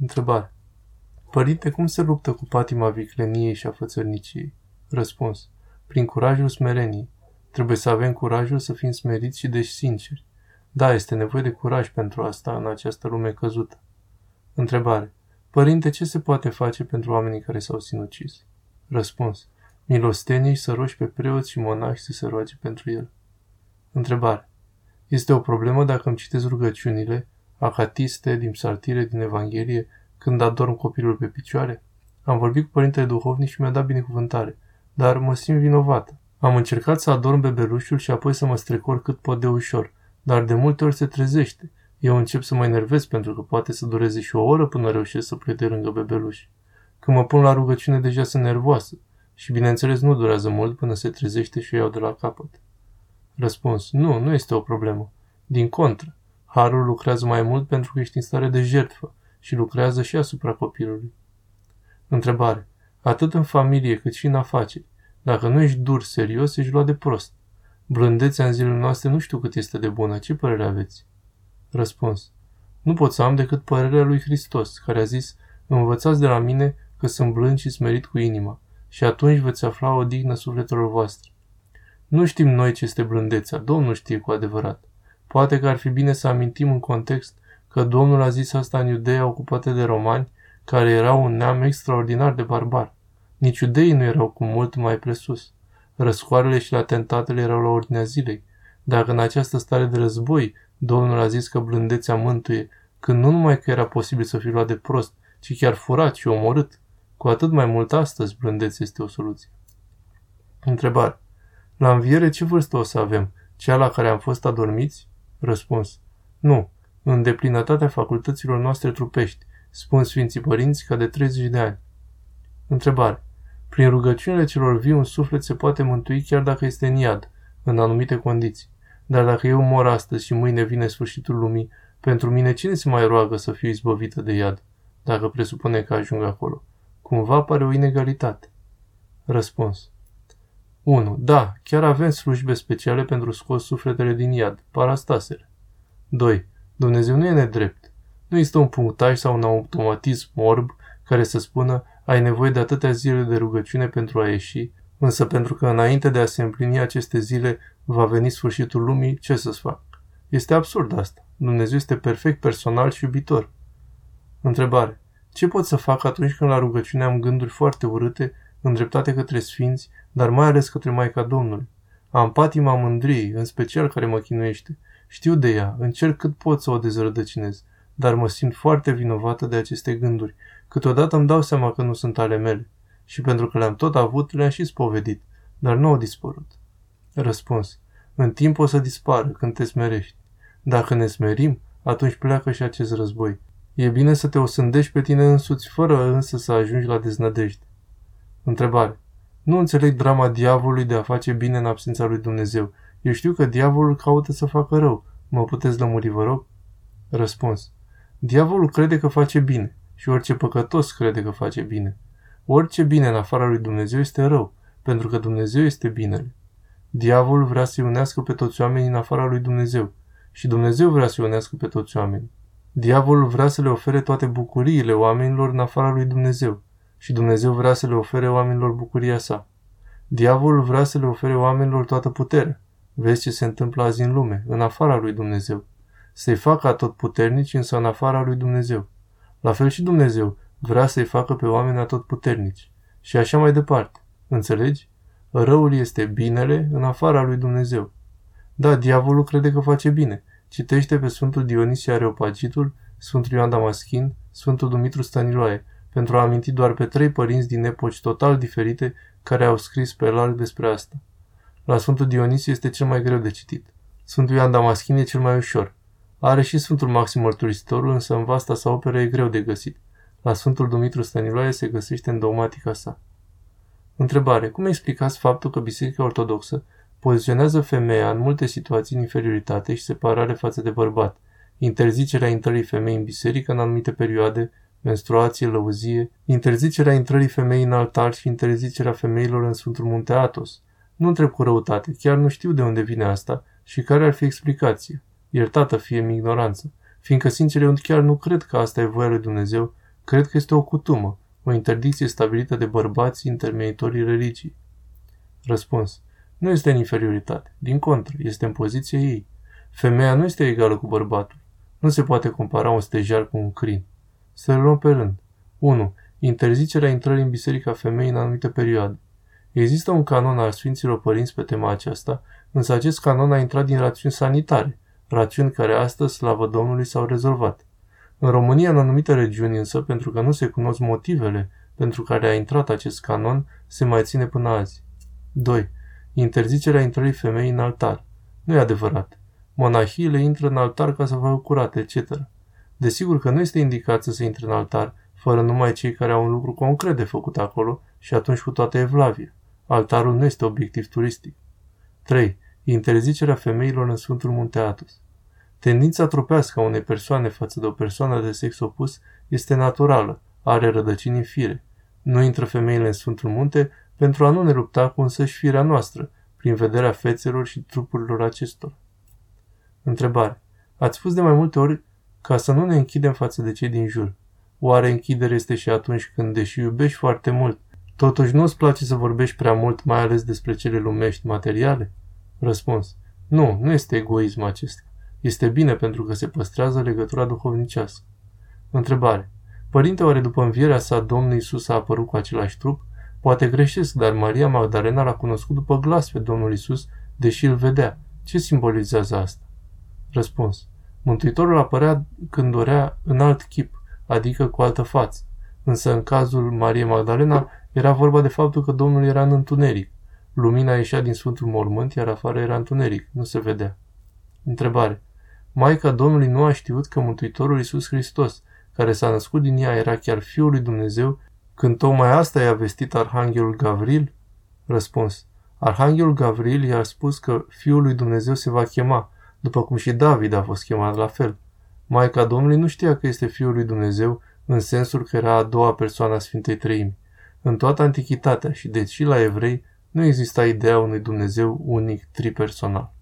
Întrebare. Părinte, cum se luptă cu patima vicleniei și a fățărniciei? Răspuns. Prin curajul smereniei. Trebuie să avem curajul să fim smeriți și deci sinceri. Da, este nevoie de curaj pentru asta în această lume căzută. Întrebare. Părinte, ce se poate face pentru oamenii care s-au sinucis? Răspuns. Milostenii să rogi pe preoți și monași să se roage pentru el. Întrebare. Este o problemă dacă îmi citesc rugăciunile, acatiste, din psaltire, din Evanghelie, când adorm copilul pe picioare? Am vorbit cu părintele duhovnic și mi-a dat binecuvântare, dar mă simt vinovată. Am încercat să adorm bebelușul și apoi să mă strecor cât pot de ușor, dar de multe ori se trezește. Eu încep să mă enervez pentru că poate să dureze și o oră până reușesc să plec de lângă bebeluș. Când mă pun la rugăciune deja sunt nervoasă și bineînțeles nu durează mult până se trezește și o iau de la capăt. Răspuns. Nu, nu este o problemă. Din contră, Harul lucrează mai mult pentru că ești în stare de jertfă și lucrează și asupra copilului. Întrebare. Atât în familie cât și în afaceri. Dacă nu ești dur, serios, ești luat de prost. Blândețea în zilele noastre nu știu cât este de bună. Ce părere aveți? Răspuns. Nu pot să am decât părerea lui Hristos, care a zis, învățați de la mine că sunt blând și smerit cu inima, și atunci veți afla o dignă sufletelor voastre. Nu știm noi ce este blândețea, Domnul știe cu adevărat. Poate că ar fi bine să amintim în context că Domnul a zis asta în Iudeea ocupate de romani, care erau un neam extraordinar de barbar. Nici iudeii nu erau cu mult mai presus. Răscoarele și atentatele erau la ordinea zilei. Dacă în această stare de război Domnul a zis că blândețea mântuie, când nu numai că era posibil să fie luat de prost, ci chiar furat și omorât, cu atât mai mult astăzi blândețea este o soluție. Întrebare. La înviere ce vârstă o să avem? Cea la care am fost adormiți? Răspuns. Nu. În deplinătatea facultăților noastre trupești, spun Sfinții Părinți, ca de 30 de ani. Întrebare. Prin rugăciunile celor vii un suflet se poate mântui chiar dacă este în iad, în anumite condiții. Dar dacă eu mor astăzi și mâine vine sfârșitul lumii, pentru mine cine se mai roagă să fiu izbăvită de iad, dacă presupune că ajung acolo? Cumva pare o inegalitate. Răspuns. 1. Da, chiar avem slujbe speciale pentru scos sufletele din iad, parastasele. 2. Dumnezeu nu e nedrept. Nu există un punctaj sau un automatism orb care să spună ai nevoie de atâtea zile de rugăciune pentru a ieși, însă pentru că înainte de a se împlini aceste zile va veni sfârșitul lumii, ce să-ți fac? Este absurd asta. Dumnezeu este perfect personal și iubitor. Întrebare. Ce pot să fac atunci când la rugăciune am gânduri foarte urâte, îndreptate către sfinți, dar mai ales către Maica Domnului? Am patima mândriei, în special care mă chinuiește. Știu de ea, încerc cât pot să o dezrădăcinez, dar mă simt foarte vinovată de aceste gânduri. Câteodată îmi dau seama că nu sunt ale mele. Și pentru că le-am tot avut, le-am și spovedit, dar nu au dispărut. Răspuns. În timp o să dispară când te smerești. Dacă ne smerim, atunci pleacă și acest război. E bine să te osândești pe tine însuți, fără însă să ajungi la deznădejde. Întrebare. Nu înțeleg drama diavolului de a face bine în absența lui Dumnezeu. Eu știu că diavolul caută să facă rău. Mă puteți lămuri, vă rog? Răspuns. Diavolul crede că face bine și orice păcătos crede că face bine. Orice bine în afara lui Dumnezeu este rău, pentru că Dumnezeu este binele. Diavolul vrea să unească pe toți oamenii în afara lui Dumnezeu și Dumnezeu vrea să unească pe toți oamenii. Diavolul vrea să le ofere toate bucuriile oamenilor în afara lui Dumnezeu și Dumnezeu vrea să le ofere oamenilor bucuria sa. Diavolul vrea să le ofere oamenilor toată puterea. Vezi ce se întâmplă azi în lume, în afara lui Dumnezeu. Să-i facă tot puternici, însă în afara lui Dumnezeu. La fel și Dumnezeu vrea să-i facă pe oameni tot puternici. Și așa mai departe. Înțelegi? Răul este binele în afara lui Dumnezeu. Da, diavolul crede că face bine. Citește pe Sfântul Dionisie Areopagitul, Sfântul Ioan Damaschin, Sfântul Dumitru Staniloae, pentru a aminti doar pe trei părinți din epoci total diferite care au scris pe larg despre asta. La Sfântul Dionisie este cel mai greu de citit. Sfântul Ioan Damaschin e cel mai ușor. Are și Sfântul Maxim Mărturisitorul, însă în vasta sa operă e greu de găsit. La Sfântul Dumitru Stăniloae se găsește în dogmatica sa. Întrebare. Cum explicați faptul că Biserica Ortodoxă poziționează femeia în multe situații în inferioritate și separare față de bărbat, interzicerea intrării femei în biserică în anumite perioade, menstruație, lăuzie, interzicerea intrării femei în altar și interzicerea femeilor în Sfântul Munte Atos. Nu întreb cu răutate, chiar nu știu de unde vine asta și care ar fi explicația. Iertată fie mi ignoranță, fiindcă sincer eu chiar nu cred că asta e voia lui Dumnezeu Cred că este o cutumă, o interdicție stabilită de bărbații intermeditorii religii. Răspuns. Nu este în inferioritate. Din contră, este în poziție ei. Femeia nu este egală cu bărbatul. Nu se poate compara un stejar cu un crin. Să le luăm pe rând. 1. Interzicerea intrării în biserica femeii în anumite perioade. Există un canon al Sfinților Părinți pe tema aceasta, însă acest canon a intrat din rațiuni sanitare, rațiuni care astăzi, slavă Domnului, s-au rezolvat. În România, în anumite regiuni însă, pentru că nu se cunosc motivele pentru care a intrat acest canon, se mai ține până azi. 2. Interzicerea intrării femeii în altar. Nu e adevărat. Monahiile intră în altar ca să facă curate, etc. Desigur că nu este indicat să se intre în altar, fără numai cei care au un lucru concret de făcut acolo și atunci cu toată evlavie. Altarul nu este obiectiv turistic. 3. Interzicerea femeilor în Sfântul Munte Atos. Tendința trupească a unei persoane față de o persoană de sex opus este naturală, are rădăcini în fire. Nu intră femeile în Sfântul Munte pentru a nu ne lupta cu însăși firea noastră, prin vederea fețelor și trupurilor acestor. Întrebare. Ați spus de mai multe ori ca să nu ne închidem față de cei din jur. Oare închidere este și atunci când, deși iubești foarte mult, totuși nu îți place să vorbești prea mult, mai ales despre cele lumești materiale? Răspuns. Nu, nu este egoism acesta. Este bine pentru că se păstrează legătura duhovnicească. Întrebare. Părinte, oare după învierea sa Domnul Isus a apărut cu același trup? Poate greșesc, dar Maria Magdalena l-a cunoscut după glas pe Domnul Isus, deși îl vedea. Ce simbolizează asta? Răspuns. Mântuitorul apărea când dorea în alt chip, adică cu altă față. Însă în cazul Mariei Magdalena era vorba de faptul că Domnul era în întuneric. Lumina ieșea din Sfântul Mormânt, iar afară era întuneric, nu se vedea. Întrebare. Maica Domnului nu a știut că Mântuitorul Iisus Hristos, care s-a născut din ea, era chiar Fiul lui Dumnezeu, când tocmai asta i-a vestit Arhanghelul Gavril? Răspuns. Arhanghelul Gavril i-a spus că Fiul lui Dumnezeu se va chema, după cum și David a fost chemat la fel. Maica Domnului nu știa că este Fiul lui Dumnezeu, în sensul că era a doua persoană a Sfintei Treimi. În toată antichitatea și deci și la evrei nu exista ideea unui Dumnezeu unic tripersonal.